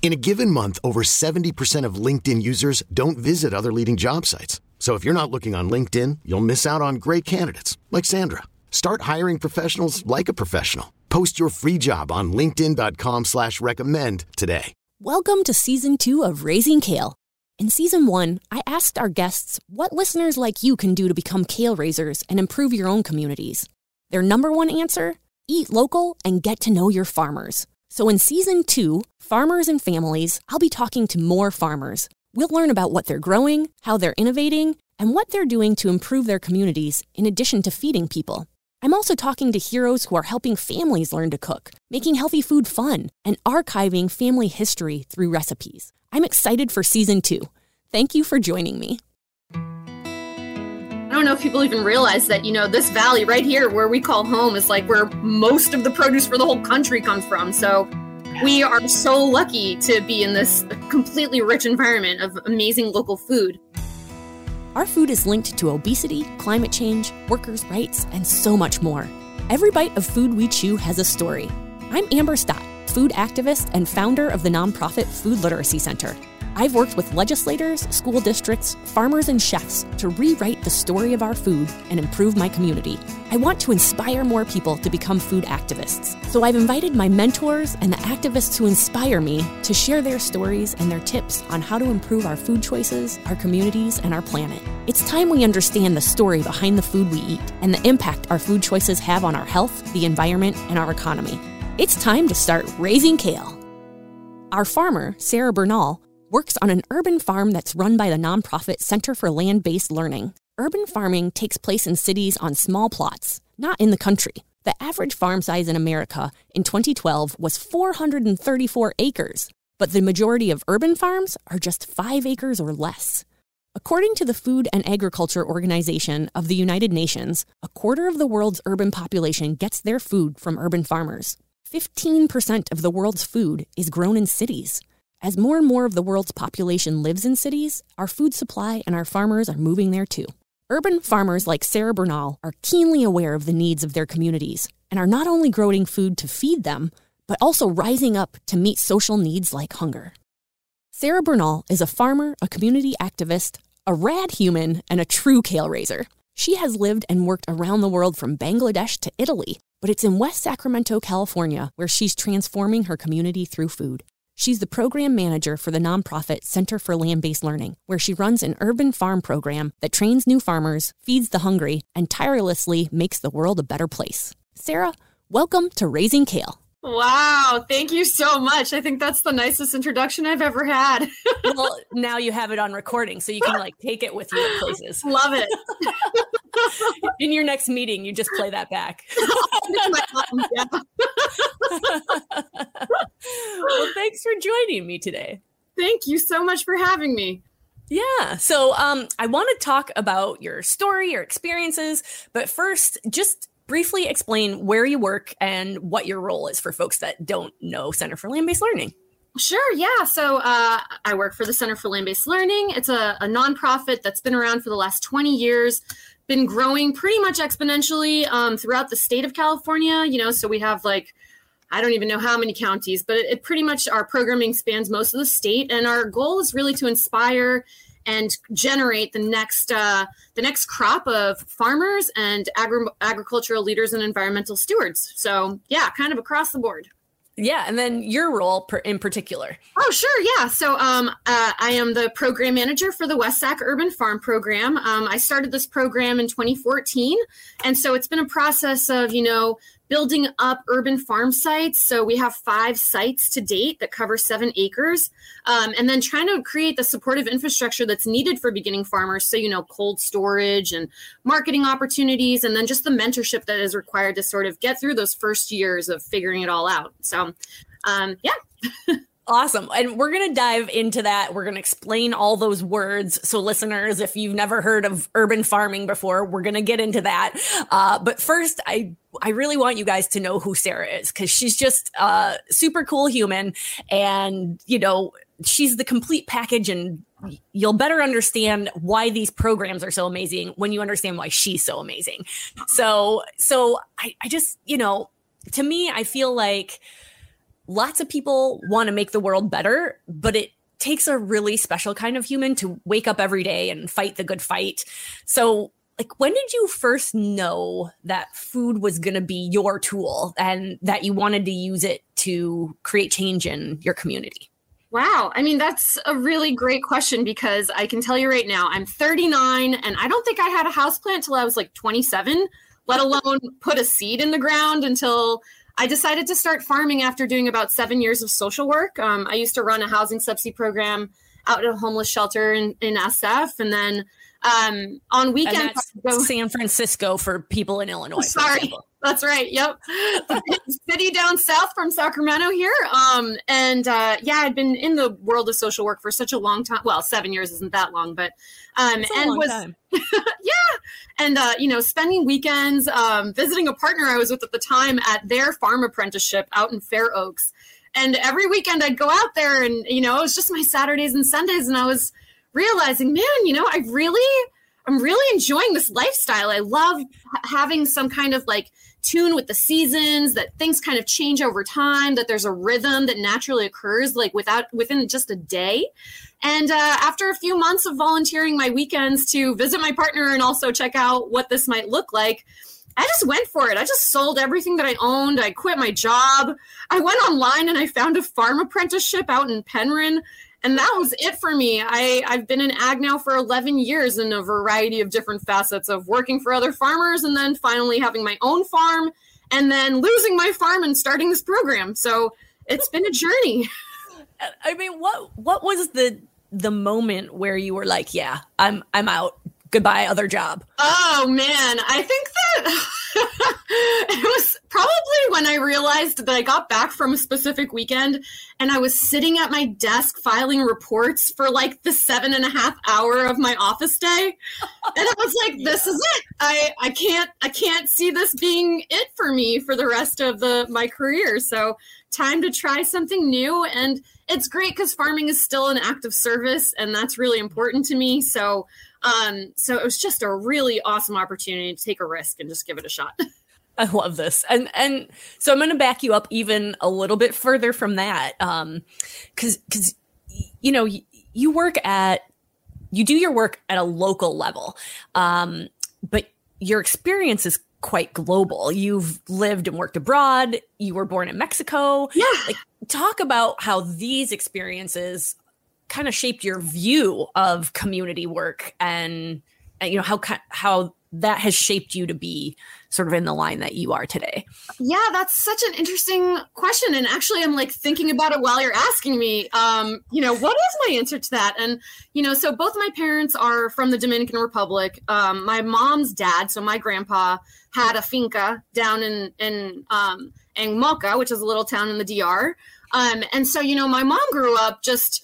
In a given month, over 70% of LinkedIn users don't visit other leading job sites. So if you're not looking on LinkedIn, you'll miss out on great candidates like Sandra. Start hiring professionals like a professional. Post your free job on LinkedIn.com slash recommend today. Welcome to season two of Raising Kale. In season one, I asked our guests what listeners like you can do to become kale raisers and improve your own communities. Their number one answer? Eat local and get to know your farmers. So in season two, Farmers and Families, I'll be talking to more farmers. We'll learn about what they're growing, how they're innovating, and what they're doing to improve their communities in addition to feeding people. I'm also talking to heroes who are helping families learn to cook, making healthy food fun, and archiving family history through recipes. I'm excited for season two. Thank you for joining me. Don't know if people even realize that, you know, this valley right here where we call home is like where most of the produce for the whole country comes from. So we are so lucky to be in this completely rich environment of amazing local food. Our food is linked to obesity, climate change, workers' rights, and so much more. Every bite of food we chew has a story. I'm Amber Stott, food activist and founder of the nonprofit Food Literacy Center. I've worked with legislators, school districts, farmers, and chefs to rewrite the story of our food and improve my community. I want to inspire more people to become food activists. So I've invited my mentors and the activists who inspire me to share their stories and their tips on how to improve our food choices, our communities, and our planet. It's time we understand the story behind the food we eat and the impact our food choices have on our health, the environment, and our economy. It's time to start raising kale. Our farmer, Sarah Bernal, works on an urban farm that's run by the nonprofit Center for Land Based Learning. Urban farming takes place in cities on small plots, not in the country. The average farm size in America in 2012 was 434 acres, but the majority of urban farms are just 5 acres or less. According to the Food and Agriculture Organization of the United Nations, a quarter of the world's urban population gets their food from urban farmers. 15% of the world's food is grown in cities. As more and more of the world's population lives in cities, our food supply and our farmers are moving there too. Urban farmers like Sarah Bernal are keenly aware of the needs of their communities and are not only growing food to feed them, but also rising up to meet social needs like hunger. Sarah Bernal is a farmer, a community activist, a rad human, and a true kale raiser. She has lived and worked around the world from Bangladesh to Italy, but it's in West Sacramento, California, where she's transforming her community through food. She's the program manager for the nonprofit Center for Land Based Learning, where she runs an urban farm program that trains new farmers, feeds the hungry, and tirelessly makes the world a better place. Sarah, welcome to Raising Kale. Wow, thank you so much. I think that's the nicest introduction I've ever had. well, now you have it on recording, so you can like take it with you places. Love it. in your next meeting, you just play that back. well, thanks for joining me today. Thank you so much for having me. Yeah. So um, I want to talk about your story, your experiences, but first, just briefly explain where you work and what your role is for folks that don't know Center for Land Based Learning. Sure, yeah. So uh, I work for the Center for Land Based Learning. It's a, a, nonprofit that's been around for the last 20 years, been growing pretty much exponentially um, throughout the state of California. You know, so we have like, I don't even know how many counties, but it, it pretty much our programming spans most of the state. And our goal is really to inspire and generate the next uh, the next crop of farmers and agri- agricultural leaders and environmental stewards. So yeah, kind of across the board. Yeah, and then your role per, in particular. Oh, sure, yeah. So um, uh, I am the program manager for the West Sac Urban Farm Program. Um, I started this program in 2014, and so it's been a process of you know building up urban farm sites. So we have five sites to date that cover seven acres, um, and then trying to create the supportive infrastructure that's needed for beginning farmers. So, you know, cold storage and marketing opportunities, and then just the mentorship that is required to sort of get through those first years of figuring it all out. So, um, yeah. Awesome. And we're going to dive into that. We're going to explain all those words. So, listeners, if you've never heard of urban farming before, we're going to get into that. Uh, but first, I I really want you guys to know who Sarah is because she's just a super cool human. And, you know, she's the complete package and you'll better understand why these programs are so amazing when you understand why she's so amazing. So, so I, I just, you know, to me, I feel like lots of people want to make the world better, but it takes a really special kind of human to wake up every day and fight the good fight. So, like, when did you first know that food was going to be your tool and that you wanted to use it to create change in your community? Wow. I mean, that's a really great question because I can tell you right now, I'm 39 and I don't think I had a houseplant till I was like 27, let alone put a seed in the ground until I decided to start farming after doing about seven years of social work. Um, I used to run a housing subsidy program out at a homeless shelter in, in SF. And then um, on weekends, go- San Francisco for people in Illinois. Sorry. That's right. Yep. City down south from Sacramento here. Um, and uh, yeah, I'd been in the world of social work for such a long time. Well, seven years isn't that long, but um, and was yeah, and uh, you know, spending weekends um, visiting a partner I was with at the time at their farm apprenticeship out in Fair Oaks. And every weekend I'd go out there, and you know, it was just my Saturdays and Sundays, and I was realizing, man, you know, I really, I'm really enjoying this lifestyle. I love having some kind of like tune with the seasons that things kind of change over time that there's a rhythm that naturally occurs like without within just a day and uh, after a few months of volunteering my weekends to visit my partner and also check out what this might look like I just went for it. I just sold everything that I owned. I quit my job. I went online and I found a farm apprenticeship out in Penryn and that was it for me. I, I've been in ag now for 11 years in a variety of different facets of working for other farmers and then finally having my own farm and then losing my farm and starting this program. So it's been a journey. I mean, what what was the the moment where you were like, yeah, I'm I'm out goodbye other job. Oh man. I think that it was probably when i realized that i got back from a specific weekend and i was sitting at my desk filing reports for like the seven and a half hour of my office day. And i was like this yeah. is it. I i can't i can't see this being it for me for the rest of the my career. So time to try something new. And it's great because farming is still an act of service and that's really important to me. So um, so it was just a really awesome opportunity to take a risk and just give it a shot. I love this. And and so I'm going to back you up even a little bit further from that. Um cuz cuz you know, you, you work at you do your work at a local level. Um but your experience is quite global. You've lived and worked abroad. You were born in Mexico. Yeah. Like talk about how these experiences kind of shaped your view of community work and, and you know how how that has shaped you to be sort of in the line that you are today? Yeah, that's such an interesting question. And actually, I'm like thinking about it while you're asking me, um, you know, what is my answer to that? And, you know, so both my parents are from the Dominican Republic. Um, my mom's dad, so my grandpa, had a finca down in, in, um, in Moca, which is a little town in the DR. Um, and so, you know, my mom grew up just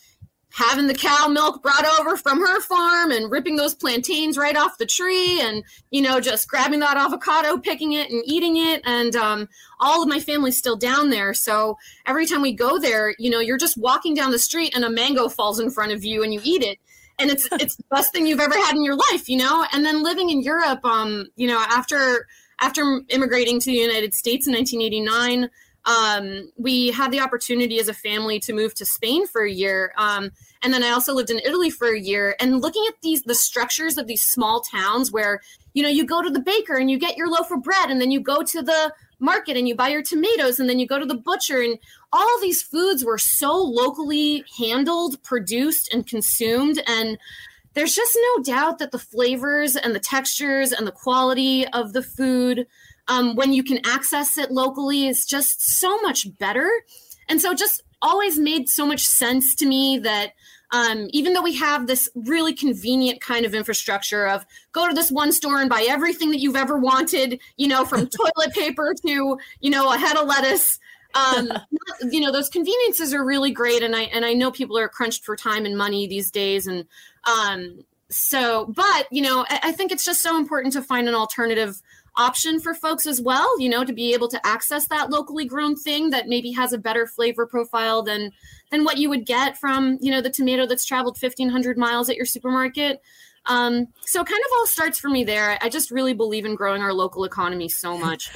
having the cow milk brought over from her farm and ripping those plantains right off the tree and you know just grabbing that avocado picking it and eating it. And um, all of my family's still down there. So every time we go there you know you're just walking down the street and a mango falls in front of you and you eat it. And it's it's the best thing you've ever had in your life you know? And then living in europe um you know after after immigrating to the united states in 1989 um, we had the opportunity as a family to move to Spain for a year. Um, and then I also lived in Italy for a year and looking at these, the structures of these small towns where, you know, you go to the baker and you get your loaf of bread and then you go to the market and you buy your tomatoes and then you go to the butcher and all these foods were so locally handled, produced and consumed. And there's just no doubt that the flavors and the textures and the quality of the food um, when you can access it locally is just so much better. And so just always made so much sense to me that um, even though we have this really convenient kind of infrastructure of go to this one store and buy everything that you've ever wanted, you know, from toilet paper to, you know, a head of lettuce. Um, you know, those conveniences are really great. And I, and I know people are crunched for time and money these days. And, um, so, but, you know, I, I think it's just so important to find an alternative option for folks as well, you know, to be able to access that locally grown thing that maybe has a better flavor profile than than what you would get from, you know, the tomato that's traveled 1500 miles at your supermarket. Um, so kind of all starts for me there. I just really believe in growing our local economy so much.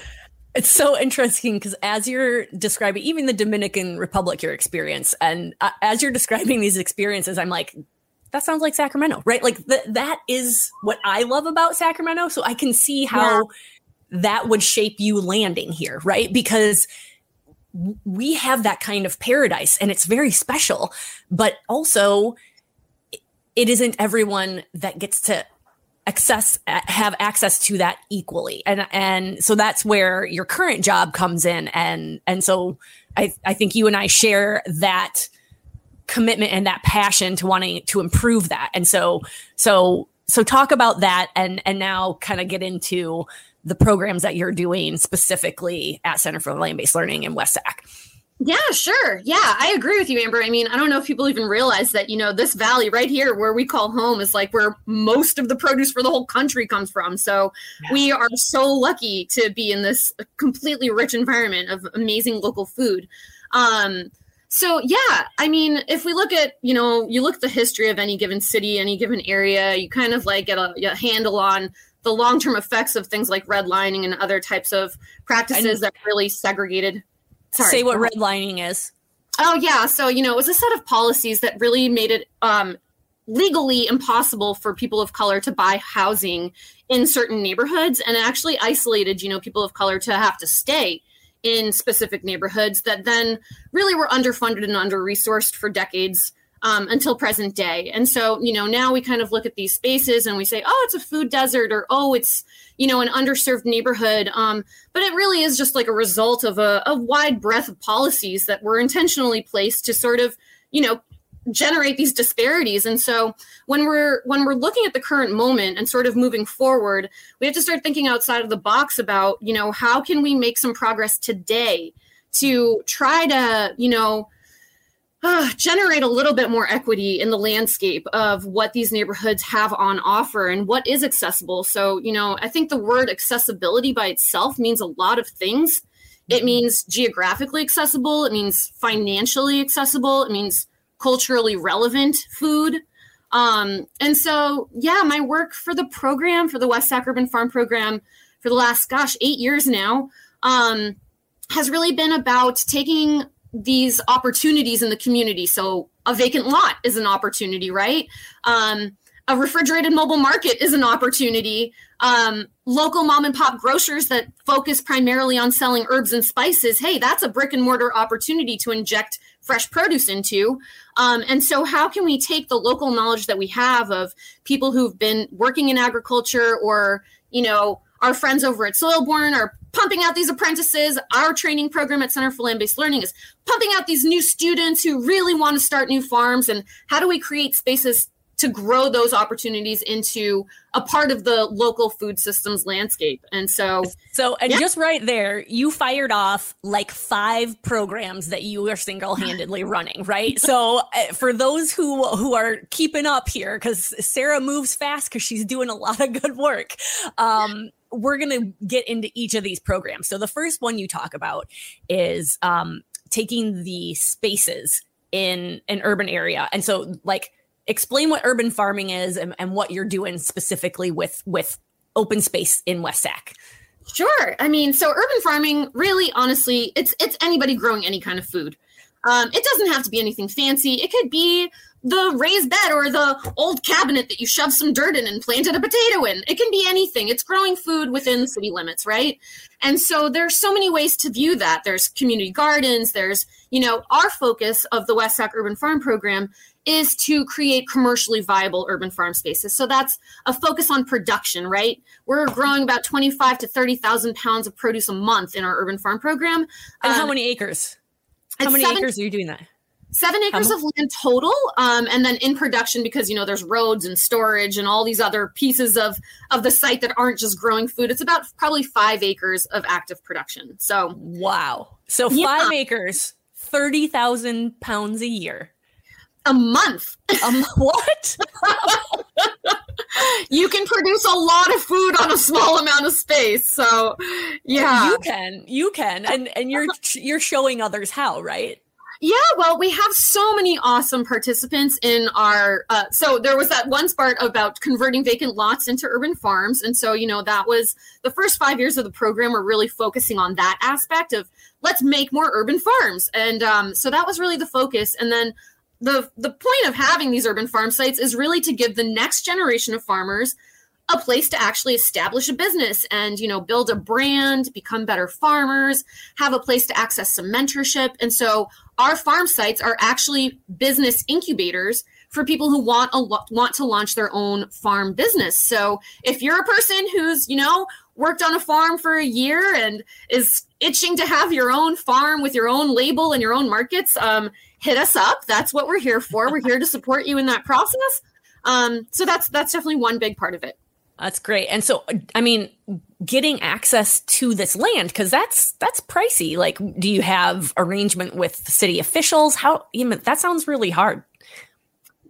It's so interesting because as you're describing even the Dominican Republic, your experience, and uh, as you're describing these experiences, I'm like, that sounds like Sacramento, right? Like th- that is what I love about Sacramento. So I can see how yeah. that would shape you landing here, right? Because we have that kind of paradise and it's very special, but also it isn't everyone that gets to access have access to that equally and and so that's where your current job comes in and and so i i think you and i share that commitment and that passion to wanting to improve that. And so, so, so talk about that and, and now kind of get into the programs that you're doing specifically at Center for Land-Based Learning in West Sac. Yeah, sure. Yeah, I agree with you, Amber. I mean, I don't know if people even realize that, you know, this valley right here where we call home is like where most of the produce for the whole country comes from. So yeah. we are so lucky to be in this completely rich environment of amazing local food. Um, so yeah, I mean, if we look at you know, you look at the history of any given city, any given area, you kind of like get a, a handle on the long-term effects of things like redlining and other types of practices that really segregated. Sorry. Say what redlining is. Oh yeah, so you know, it was a set of policies that really made it um, legally impossible for people of color to buy housing in certain neighborhoods, and actually isolated, you know, people of color to have to stay in specific neighborhoods that then really were underfunded and under resourced for decades um, until present day. And so, you know, now we kind of look at these spaces and we say, oh, it's a food desert or oh, it's, you know, an underserved neighborhood. Um, but it really is just like a result of a, a wide breadth of policies that were intentionally placed to sort of, you know, generate these disparities. And so when we're when we're looking at the current moment and sort of moving forward we have to start thinking outside of the box about you know how can we make some progress today to try to you know uh, generate a little bit more equity in the landscape of what these neighborhoods have on offer and what is accessible. So you know i think the word accessibility by itself means a lot of things. It mm-hmm. means geographically accessible. It means financially accessible. It means culturally relevant food. Um, and so, yeah, my work for the program, for the West Sac Urban Farm Program, for the last, gosh, eight years now, um, has really been about taking these opportunities in the community. So, a vacant lot is an opportunity, right? Um, a refrigerated mobile market is an opportunity. Um, local mom and pop grocers that focus primarily on selling herbs and spices, hey, that's a brick and mortar opportunity to inject fresh produce into. Um, and so, how can we take the local knowledge that we have of people who've been working in agriculture or, you know, our friends over at Soilborn are pumping out these apprentices. Our training program at Center for Land Based Learning is pumping out these new students who really want to start new farms. And how do we create spaces to grow those opportunities into a part of the local food systems landscape. And so, so and yeah. just right there, you fired off like five programs that you are single handedly running, right? so, uh, for those who who are keeping up here, because Sarah moves fast because she's doing a lot of good work. Um, we're going to get into each of these programs. So, the first one you talk about is um, taking the spaces in an urban area. And so, like, explain what urban farming is and, and what you're doing specifically with with open space in West Sac. Sure. I mean, so urban farming really honestly, it's it's anybody growing any kind of food. Um, it doesn't have to be anything fancy. It could be the raised bed or the old cabinet that you shoved some dirt in and planted a potato in. It can be anything. It's growing food within the city limits, right? And so there's so many ways to view that. There's community gardens. There's, you know, our focus of the West Sac Urban Farm Program is to create commercially viable urban farm spaces. So that's a focus on production, right? We're growing about 25 to 30,000 pounds of produce a month in our urban farm program. And um, how many acres? How many seven, acres are you doing that? Seven acres of land total, um, and then in production because you know there's roads and storage and all these other pieces of of the site that aren't just growing food. It's about probably five acres of active production. So wow, so yeah. five acres, thirty thousand pounds a year, a month. Um, what? you can produce a lot of food on a small amount of space. So, yeah, you can, you can, and and you're you're showing others how, right? Yeah, well, we have so many awesome participants in our. Uh, so there was that one part about converting vacant lots into urban farms, and so you know that was the first five years of the program. We're really focusing on that aspect of let's make more urban farms, and um, so that was really the focus. And then the the point of having these urban farm sites is really to give the next generation of farmers a place to actually establish a business and you know build a brand become better farmers have a place to access some mentorship and so our farm sites are actually business incubators for people who want a want to launch their own farm business. So if you're a person who's, you know, worked on a farm for a year and is itching to have your own farm with your own label and your own markets, um, hit us up. That's what we're here for. We're here to support you in that process. Um, so that's that's definitely one big part of it. That's great. And so, I mean, getting access to this land because that's that's pricey. Like, do you have arrangement with city officials? How? You know, that sounds really hard.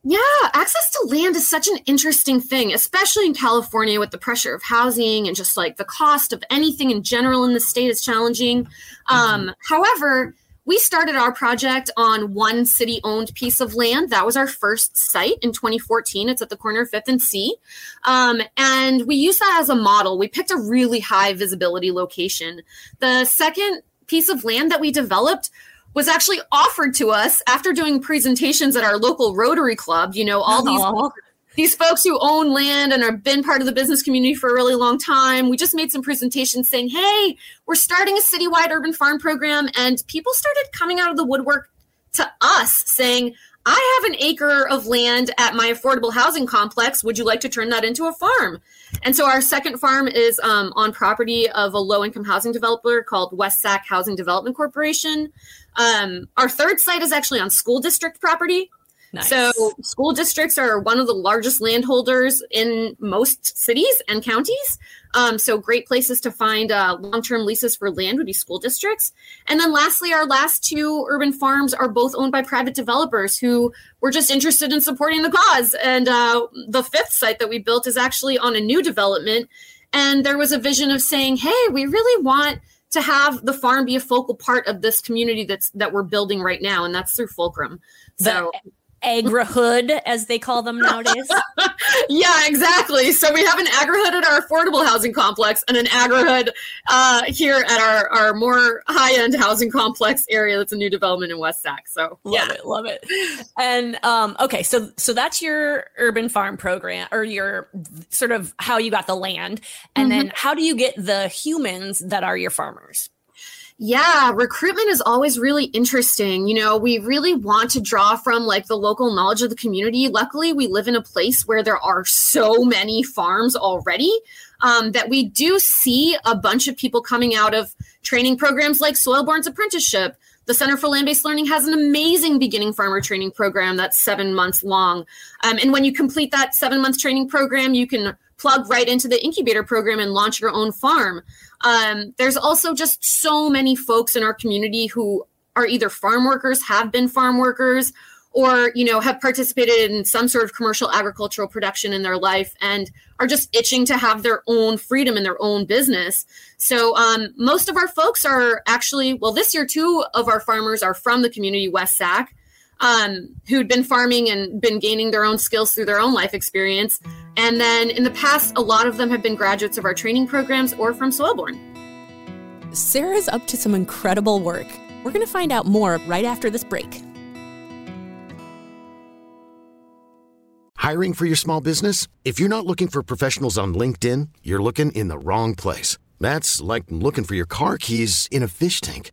Yeah, access to land is such an interesting thing, especially in California with the pressure of housing and just like the cost of anything in general in the state is challenging. Mm-hmm. Um, however, we started our project on one city owned piece of land. That was our first site in 2014. It's at the corner of 5th and C. Um, and we used that as a model. We picked a really high visibility location. The second piece of land that we developed was actually offered to us after doing presentations at our local Rotary Club. You know, all these these folks who own land and have been part of the business community for a really long time. We just made some presentations saying, hey, we're starting a citywide urban farm program. And people started coming out of the woodwork to us saying, I have an acre of land at my affordable housing complex. Would you like to turn that into a farm? And so our second farm is um, on property of a low income housing developer called West Sac Housing Development Corporation. Um, our third site is actually on school district property. Nice. So, school districts are one of the largest landholders in most cities and counties. Um, so, great places to find uh, long term leases for land would be school districts. And then, lastly, our last two urban farms are both owned by private developers who were just interested in supporting the cause. And uh, the fifth site that we built is actually on a new development. And there was a vision of saying, hey, we really want to have the farm be a focal part of this community that's that we're building right now and that's through fulcrum so agri-hood as they call them nowadays. Yeah exactly. So we have an agri-hood at our affordable housing complex and an agri-hood uh, here at our, our more high-end housing complex area that's a new development in west sac so love yeah. it love it. And um, okay so so that's your urban farm program or your sort of how you got the land. And mm-hmm. then how do you get the humans that are your farmers yeah, recruitment is always really interesting. You know, we really want to draw from like the local knowledge of the community. Luckily, we live in a place where there are so many farms already um, that we do see a bunch of people coming out of training programs like Soilborn's Apprenticeship. The Center for Land Based Learning has an amazing beginning farmer training program that's seven months long. Um, and when you complete that seven month training program, you can plug right into the incubator program and launch your own farm. Um, there's also just so many folks in our community who are either farm workers, have been farm workers, or you know have participated in some sort of commercial agricultural production in their life and are just itching to have their own freedom and their own business so um, most of our folks are actually well this year two of our farmers are from the community west sac um, who'd been farming and been gaining their own skills through their own life experience. And then in the past, a lot of them have been graduates of our training programs or from Soilborn. Sarah's up to some incredible work. We're going to find out more right after this break. Hiring for your small business? If you're not looking for professionals on LinkedIn, you're looking in the wrong place. That's like looking for your car keys in a fish tank.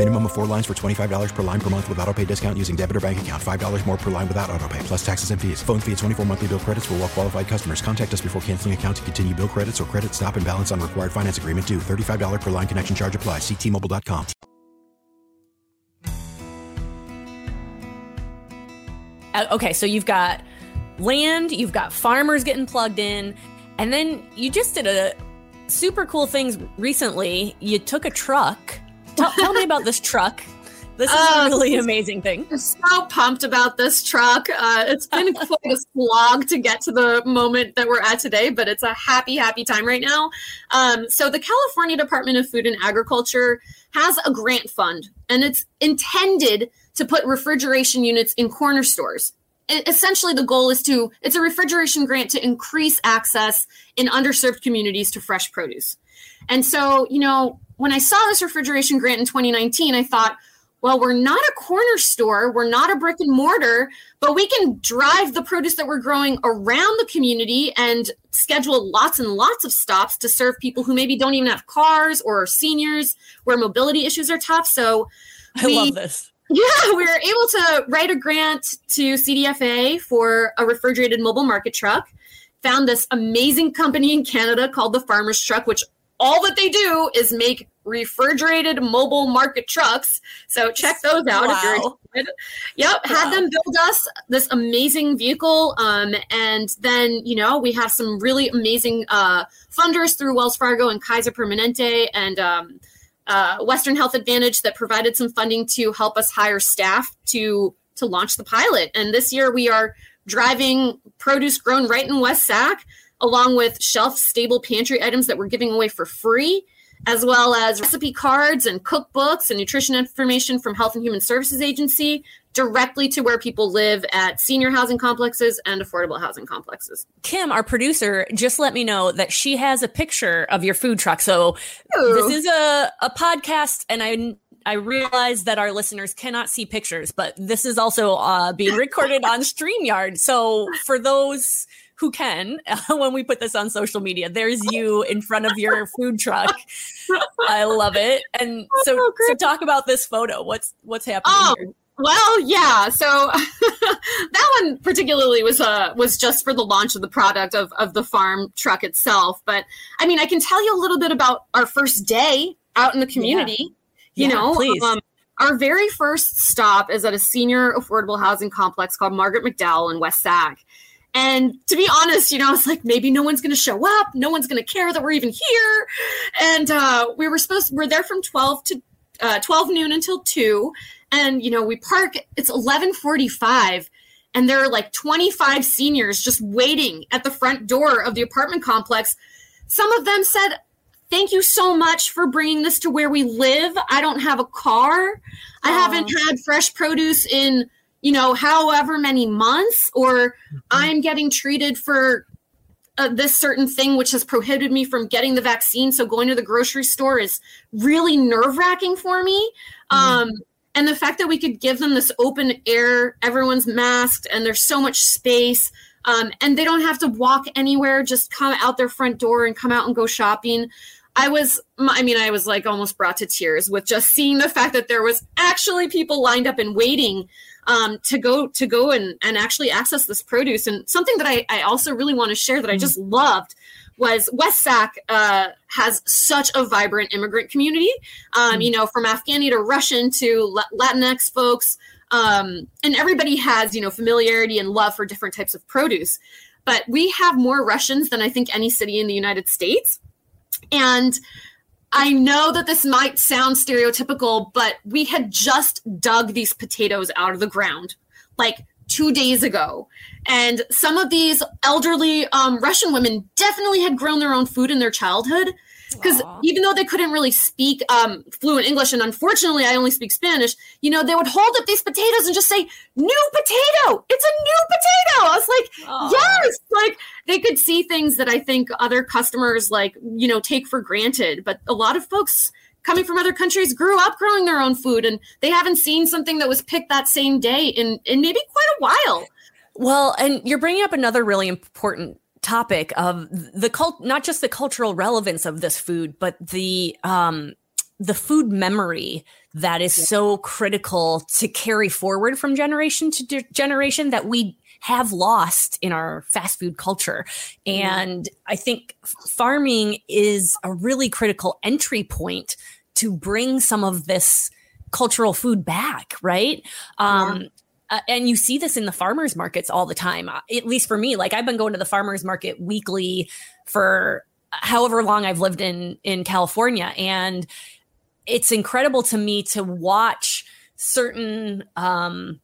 Minimum of four lines for $25 per line per month with auto pay discount using debit or bank account. $5 more per line without auto pay, plus taxes and fees. Phone fee at 24 monthly bill credits for well qualified customers. Contact us before canceling account to continue bill credits or credit stop and balance on required finance agreement due. $35 per line connection charge applies. Ctmobile.com. Uh, okay, so you've got land, you've got farmers getting plugged in, and then you just did a super cool things recently. You took a truck. Tell, tell me about this truck. This is a really is- amazing thing. I'm so pumped about this truck. Uh, it's been quite a slog to get to the moment that we're at today, but it's a happy, happy time right now. Um, so, the California Department of Food and Agriculture has a grant fund, and it's intended to put refrigeration units in corner stores. Essentially, the goal is to it's a refrigeration grant to increase access in underserved communities to fresh produce. And so, you know, when I saw this refrigeration grant in 2019, I thought, well, we're not a corner store, we're not a brick and mortar, but we can drive the produce that we're growing around the community and schedule lots and lots of stops to serve people who maybe don't even have cars or seniors where mobility issues are tough. So, I we- love this. yeah, we were able to write a grant to CDFA for a refrigerated mobile market truck. Found this amazing company in Canada called the Farmer's Truck, which all that they do is make refrigerated mobile market trucks. So check those out if you're Wow. interested. Yep, had them build us this amazing vehicle. Um, and then, you know, we have some really amazing uh, funders through Wells Fargo and Kaiser Permanente and um, uh, Western Health Advantage that provided some funding to help us hire staff to to launch the pilot. And this year we are driving produce grown right in West Sac, along with shelf stable pantry items that we're giving away for free, as well as recipe cards and cookbooks and nutrition information from Health and Human Services Agency directly to where people live at senior housing complexes and affordable housing complexes. Kim, our producer, just let me know that she has a picture of your food truck. So this is a, a podcast, and I I realize that our listeners cannot see pictures, but this is also uh, being recorded on StreamYard. So for those who can, when we put this on social media, there's you in front of your food truck. I love it. And so, Oh, so talk about this photo. What's what's happening Oh, here? Well, yeah. So that one particularly was uh was just for the launch of the product of of the farm truck itself. But I mean, I can tell you a little bit about our first day out in the community. You Yeah, know, please. Um, our very first stop is at a senior affordable housing complex called Margaret McDowell in West Sac. And to be honest, you know, it's like maybe no one's going to show up, no one's going to care that we're even here. And uh, we were supposed, we're there from twelve to uh, twelve noon until two, and you know we park. It's eleven forty-five, and there are like twenty-five seniors just waiting at the front door of the apartment complex. Some of them said, "Thank you so much for bringing this to where we live. I don't have a car. I haven't had fresh produce in." You know, however many months, or I'm getting treated for uh, this certain thing which has prohibited me from getting the vaccine. So going to the grocery store is really nerve wracking for me. Um, and the fact that we could give them this open air, everyone's masked, and there's so much space. Um, and they don't have to walk anywhere, just come out their front door and come out and go shopping. I was, I mean, I was like almost brought to tears with just seeing the fact that there was actually people lined up and waiting um, to go to go and, and actually access this produce. And something that I, I also really want to share that I just loved was West Sac uh, has such a vibrant immigrant community. Um, mm-hmm. You know, from Afghani to Russian to Latinx folks, um, and everybody has you know familiarity and love for different types of produce. But we have more Russians than I think any city in the United States, and I know that this might sound stereotypical, but we had just dug these potatoes out of the ground like two days ago. And some of these elderly um, Russian women definitely had grown their own food in their childhood. Because even though they couldn't really speak um, fluent English, and unfortunately I only speak Spanish, you know, they would hold up these potatoes and just say, "New potato! It's a new potato!" I was like, Aww. "Yes!" Like they could see things that I think other customers like, you know, take for granted. But a lot of folks coming from other countries grew up growing their own food, and they haven't seen something that was picked that same day in in maybe quite a while. Well, and you're bringing up another really important topic of the cult, not just the cultural relevance of this food, but the um, the food memory that is yeah. so critical to carry forward from generation to de- generation that we have lost in our fast food culture. And I think farming is a really critical entry point to bring some of this cultural food back, right? Um, uh, and you see this in the farmers markets all the time uh, at least for me like i've been going to the farmers market weekly for however long i've lived in in california and it's incredible to me to watch certain um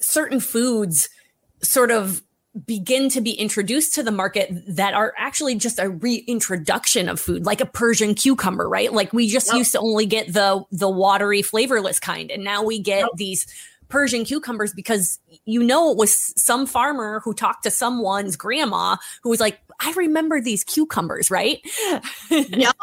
certain foods sort of begin to be introduced to the market that are actually just a reintroduction of food like a persian cucumber right like we just yep. used to only get the the watery flavorless kind and now we get yep. these Persian cucumbers because you know it was some farmer who talked to someone's grandma who was like, I remember these cucumbers, right? yep.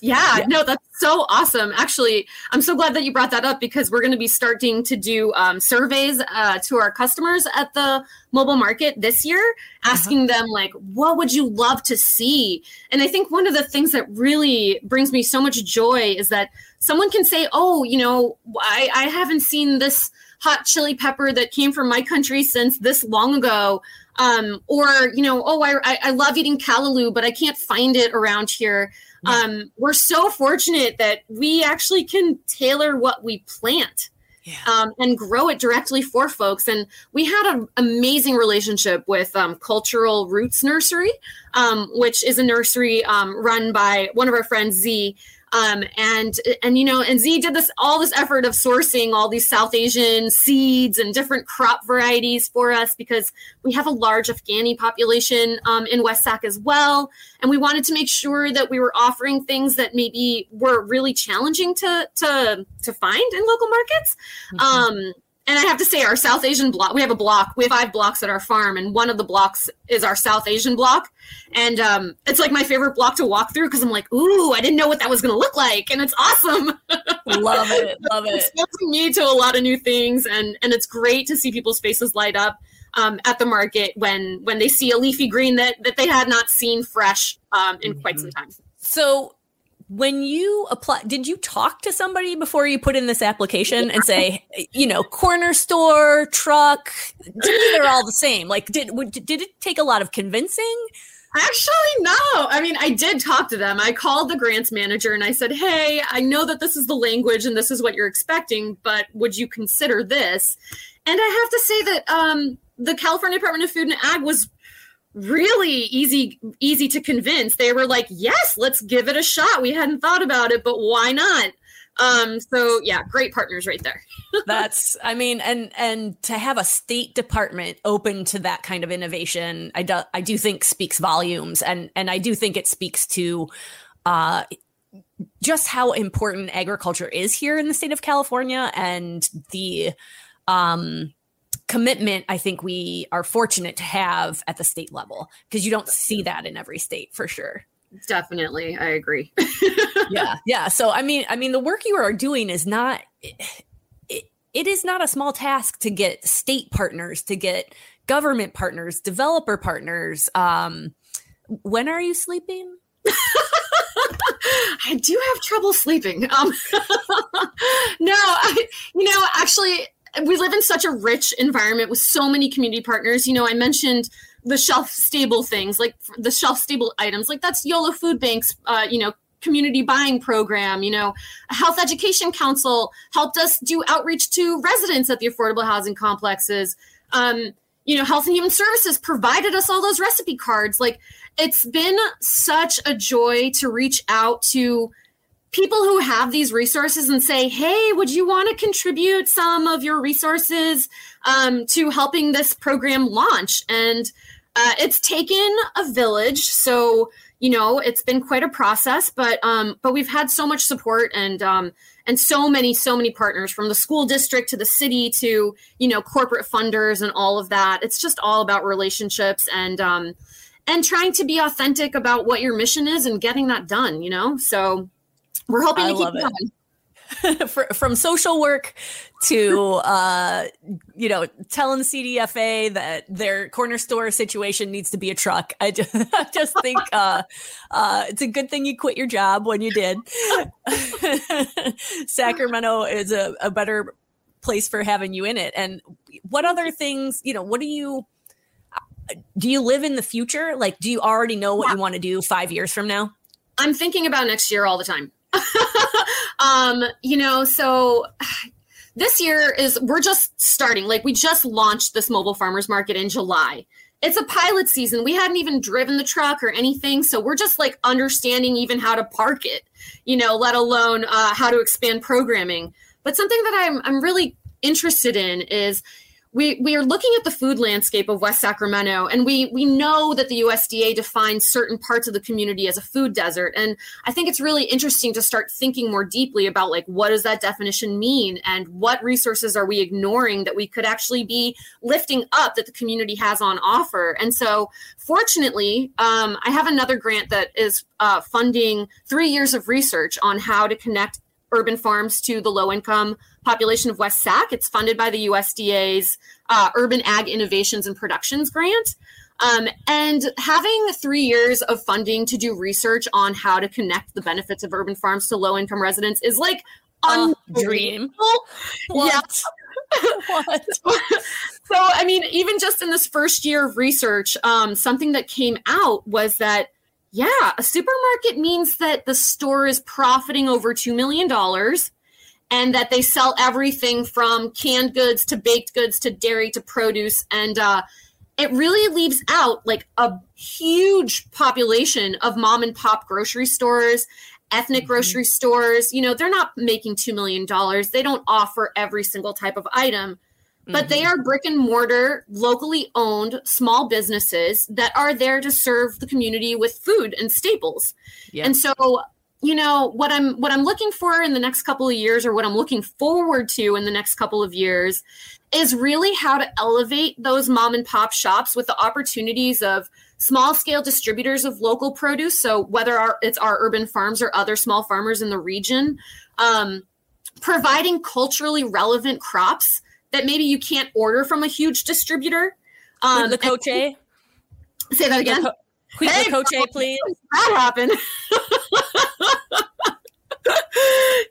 Yeah, yeah, no, that's so awesome. Actually, I'm so glad that you brought that up because we're going to be starting to do um, surveys uh, to our customers at the mobile market this year, asking uh-huh. them, like, what would you love to see? And I think one of the things that really brings me so much joy is that someone can say, oh, you know, I, I haven't seen this hot chili pepper that came from my country since this long ago. Um, or, you know, oh, I, I love eating callaloo, but I can't find it around here. Yeah. Um, we're so fortunate that we actually can tailor what we plant. Yeah. Um, and grow it directly for folks. And we had an amazing relationship with um, Cultural Roots Nursery, um, which is a nursery um, run by one of our friends, Z. Um, and and you know, and Z did this all this effort of sourcing all these South Asian seeds and different crop varieties for us because we have a large Afghani population um, in West Sac as well, and we wanted to make sure that we were offering things that maybe were really challenging to to to find in local markets. Mm-hmm. Um, and I have to say, our South Asian block, we have a block, we have five blocks at our farm, and one of the blocks is our South Asian block. And um, it's like my favorite block to walk through because I'm like, ooh, I didn't know what that was going to look like. And it's awesome. love it. Love it. It's exposing me to a lot of new things. And, and it's great to see people's faces light up um, at the market when, when they see a leafy green that, that they had not seen fresh um, in mm-hmm. quite some time. So when you apply did you talk to somebody before you put in this application and say you know corner store truck to me they're all the same like did did it take a lot of convincing Actually, no. I mean, I did talk to them. I called the grants manager and I said, Hey, I know that this is the language and this is what you're expecting, but would you consider this? And I have to say that um, the California Department of Food and Ag was really easy easy to convince. They were like yes let's give it a shot. We hadn't thought about it but why not? Um so yeah great partners right there. That's i mean and and to have a state department open to that kind of innovation i do i do think speaks volumes and and i do think it speaks to uh just how important agriculture is here in the state of california and the um commitment I think we are fortunate to have at the state level because you don't see that in every state for sure. Definitely, I agree. yeah, yeah. So I mean, I mean, the work you are doing is not. It, it is not a small task to get state partners, to get government partners, developer partners. Um, when are you sleeping? I do have trouble sleeping. Um, no, I, you know, actually, we live in such a rich environment with so many community partners. You know, I mentioned the shelf stable things, like the shelf stable items, like that's YOLO Food Bank's, uh, you know, community buying program. You know, Health Education Council helped us do outreach to residents at the affordable housing complexes. Um, you know, Health and Human Services provided us all those recipe cards. Like, it's been such a joy to reach out to people who have these resources and say, hey, would you want to contribute some of your resources um, to helping this program launch? And uh, it's taken a village. So, you know, it's been quite a process, but um, but we've had so much support and um, and so many so many partners from the school district to the city to you know corporate funders and all of that. It's just all about relationships and um, and trying to be authentic about what your mission is and getting that done. You know, so we're hoping I to keep going. For, from social work to uh, you know telling CDFA that their corner store situation needs to be a truck. I just, I just think uh, uh, it's a good thing you quit your job when you did. Sacramento is a, a better place for having you in it. And what other things, you know, what do you do you live in the future? Like, do you already know what yeah. you want to do five years from now? I'm thinking about next year all the time. um, you know, so this year is we're just starting. Like we just launched this mobile farmers market in July. It's a pilot season. We hadn't even driven the truck or anything, so we're just like understanding even how to park it, you know, let alone uh, how to expand programming. But something that I'm I'm really interested in is we we are looking at the food landscape of West Sacramento, and we we know that the USDA defines certain parts of the community as a food desert, and I think it's really interesting to start thinking more deeply about like what does that definition mean, and what resources are we ignoring that we could actually be lifting up that the community has on offer. And so, fortunately, um, I have another grant that is uh, funding three years of research on how to connect urban farms to the low income population of West Sac. It's funded by the USDA's uh, Urban Ag Innovations and Productions Grant. Um, and having three years of funding to do research on how to connect the benefits of urban farms to low income residents is like a dream. What? what? so, I mean, even just in this first year of research, um, something that came out was that yeah, a supermarket means that the store is profiting over $2 million and that they sell everything from canned goods to baked goods to dairy to produce. And uh, it really leaves out like a huge population of mom and pop grocery stores ethnic mm-hmm. grocery stores you know they're not making $2 million they don't offer every single type of item but mm-hmm. they are brick and mortar, locally owned small businesses that are there to serve the community with food and staples. Yeah. And so, you know, what I'm what I'm looking for in the next couple of years or what I'm looking forward to in the next couple of years is really how to elevate those mom and pop shops with the opportunities of small scale distributors of local produce. So whether our, it's our urban farms or other small farmers in the region, um, providing culturally relevant crops that maybe you can't order from a huge distributor. Um, the coche. Say that again. The co- hey, the coche, please. That happened.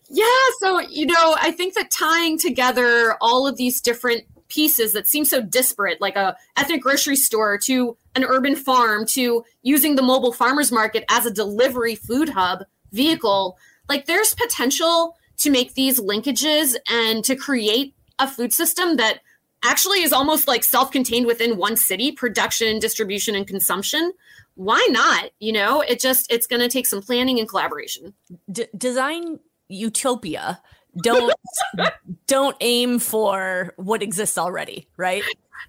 yeah, so you know, I think that tying together all of these different pieces that seem so disparate, like a ethnic grocery store to an urban farm to using the mobile farmers market as a delivery food hub vehicle, like there's potential to make these linkages and to create a food system that actually is almost like self-contained within one city production distribution and consumption why not? You know it just it's going to take some planning and collaboration. D- design utopia. Don't don't aim for what exists already right?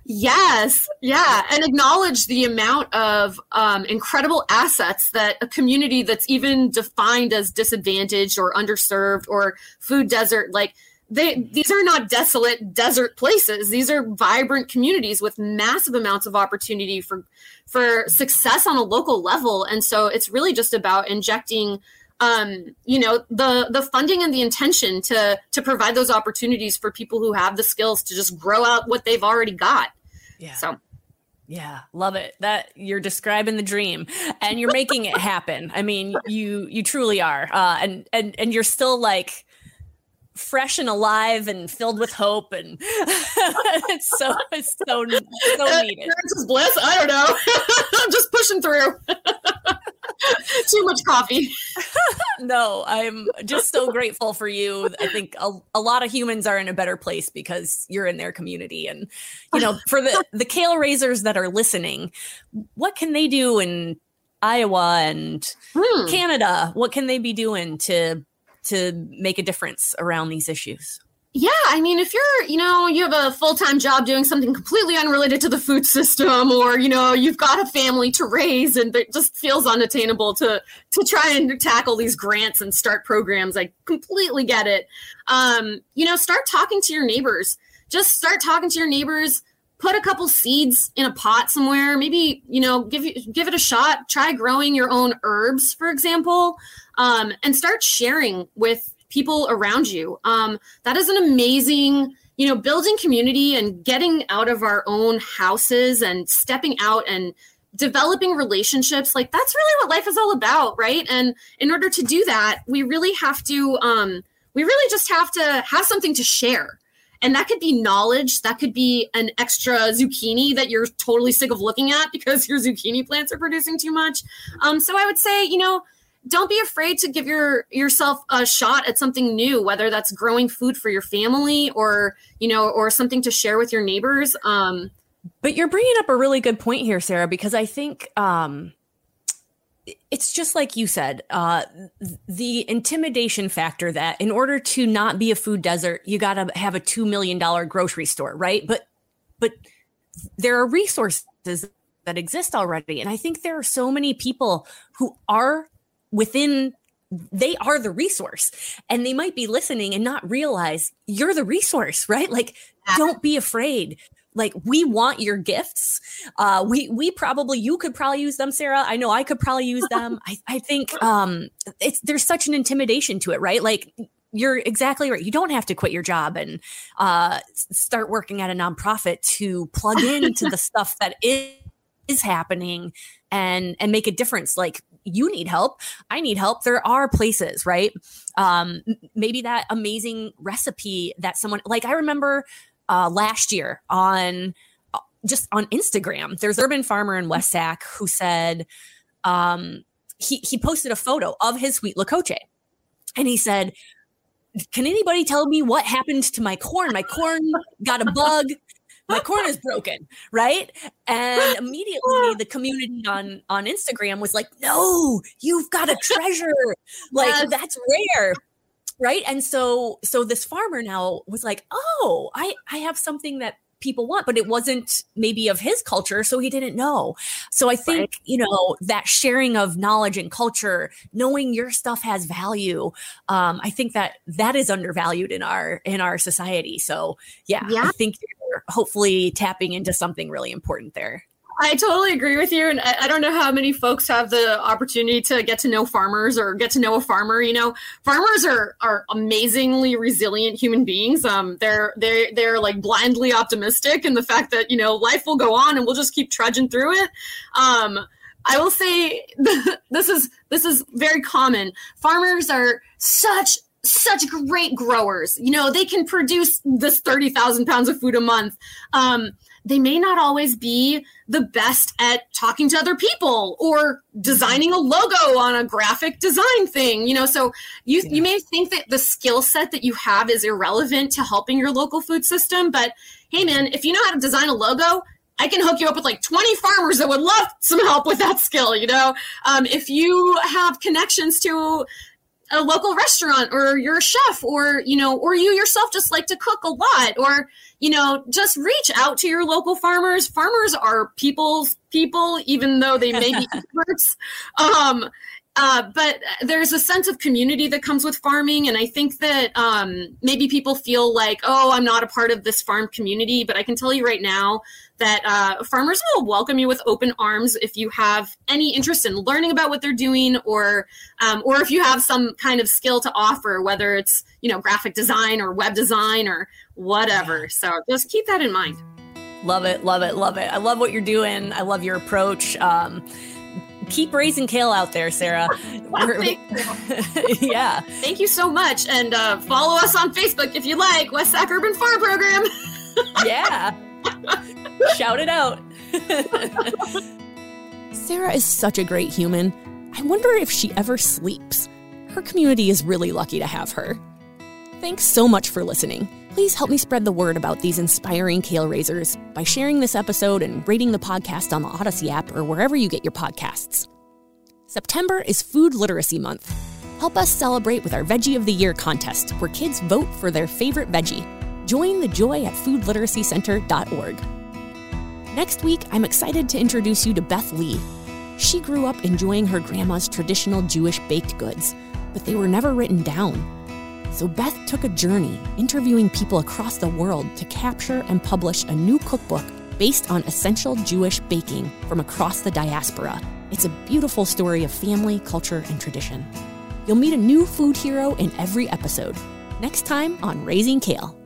Yes. Yeah. And acknowledge the amount of um, incredible assets that a community that's even defined as disadvantaged or underserved or food desert like they these are not desolate desert places these are vibrant communities with massive amounts of opportunity for for success on a local level and so it's really just about injecting um, you know the the funding and the intention to to provide those opportunities for people who have the skills to just grow out what they've already got yeah so Yeah, love it. That you're describing the dream and you're making it happen. I mean, you you truly are. Uh and and and you're still like fresh and alive and filled with hope and it's so it's so so needed. Is bliss. I don't know. I'm just pushing through. Too much coffee. no, I'm just so grateful for you. I think a, a lot of humans are in a better place because you're in their community. And, you know, for the, the kale raisers that are listening, what can they do in Iowa and hmm. Canada? What can they be doing to to make a difference around these issues? Yeah, I mean, if you're, you know, you have a full time job doing something completely unrelated to the food system, or you know, you've got a family to raise, and it just feels unattainable to to try and tackle these grants and start programs. I completely get it. Um, you know, start talking to your neighbors. Just start talking to your neighbors. Put a couple seeds in a pot somewhere. Maybe you know, give give it a shot. Try growing your own herbs, for example, um, and start sharing with people around you. Um, that is an amazing, you know, building community and getting out of our own houses and stepping out and developing relationships. Like that's really what life is all about, right? And in order to do that, we really have to, um, we really just have to have something to share. And that could be knowledge. That could be an extra zucchini that you're totally sick of looking at because your zucchini plants are producing too much. Um, so I would say, you know, don't be afraid to give your yourself a shot at something new whether that's growing food for your family or you know or something to share with your neighbors. Um but you're bringing up a really good point here sarah because i think um it's just like you said uh, the intimidation factor that in order to not be a food desert you got to have a $2 million grocery store right? But but there are resources that exist already. And i think there are so many people who are within they are the resource. And they might be listening and not realize you're the resource right? Like don't be afraid. Like we want your gifts. Uh we we probably you could probably use them sarah. I know i could probably use them. I i think um it's there's such an intimidation to it right? Like you're exactly right. You don't have to quit your job and uh, start working at a nonprofit to plug into the stuff that is, is happening and and make a difference. Like you need help. I need help. There are places right? Um maybe that amazing recipe that someone like i remember uh last year on uh, just on instagram there's urban farmer in west sac who said um he he posted a photo of his huitlacoche and he said can anybody tell me what happened to my corn? My corn got a bug my corn is broken right and immediately the community on on instagram was like no you've got a treasure like yes. that's rare right and so so this farmer now was like oh i i have something that people want but it wasn't maybe of his culture so he didn't know so i think right. you know that sharing of knowledge and culture knowing your stuff has value um i think that that is undervalued in our in our society so yeah, yeah. i think hopefully tapping into something really important there. I totally agree with you. And I, I, don't know how many folks have the opportunity to get to know farmers or get to know a farmer. You know, farmers are are amazingly resilient human beings. Um, they're they're they're like blindly optimistic in the fact that, you know, life will go on and we'll just keep trudging through it. Um, I will say this is this is very common. Farmers are such such great growers. You know, they can produce this 30,000 pounds of food a month. Um, they may not always be the best at talking to other people or designing a logo on a graphic design thing you know so you yeah. you may think that the skill set that you have is irrelevant to helping your local food system but hey man if you know how to design a logo I can hook you up with like 20 farmers that would love some help with that skill, you know? Um, if you have connections to a local restaurant or you're a chef or you know or you yourself just like to cook a lot or you know just reach out to your local farmers. Farmers are people's people even though they may be experts. Um, uh, but there's a sense of community that comes with farming. And i think that um, maybe people feel like oh i'm not a part of this farm community but i can tell you right now that uh, farmers will welcome you with open arms if you have any interest in learning about what they're doing or um, or if you have some kind of skill to offer whether it's you know graphic design or web design or whatever so just keep that in mind Love it, love it, love it. I love what you're doing. I love your approach. Um, keep raising kale out there, Sarah. Thank yeah. Thank you so much. And uh, follow us on Facebook if you like, West Sac Urban Farm Program. yeah. Shout it out. Sarah is such a great human. I wonder if she ever sleeps. Her community is really lucky to have her. Thanks so much for listening. Please help me spread the word about these inspiring kale raisers by sharing this episode and rating the podcast on the Odyssey app or wherever you get your podcasts. September is Food Literacy Month. Help us celebrate with our Veggie of the Year contest, where kids vote for their favorite veggie. Join the joy at foodliteracycenter.org. Next week, I'm excited to introduce you to Beth Lee. She grew up enjoying her grandma's traditional Jewish baked goods, but they were never written down. So Beth took a journey interviewing people across the world to capture and publish a new cookbook based on essential Jewish baking from across the diaspora. It's a beautiful story of family, culture, and tradition. You'll meet a new food hero in every episode. Next time on Raising Kale.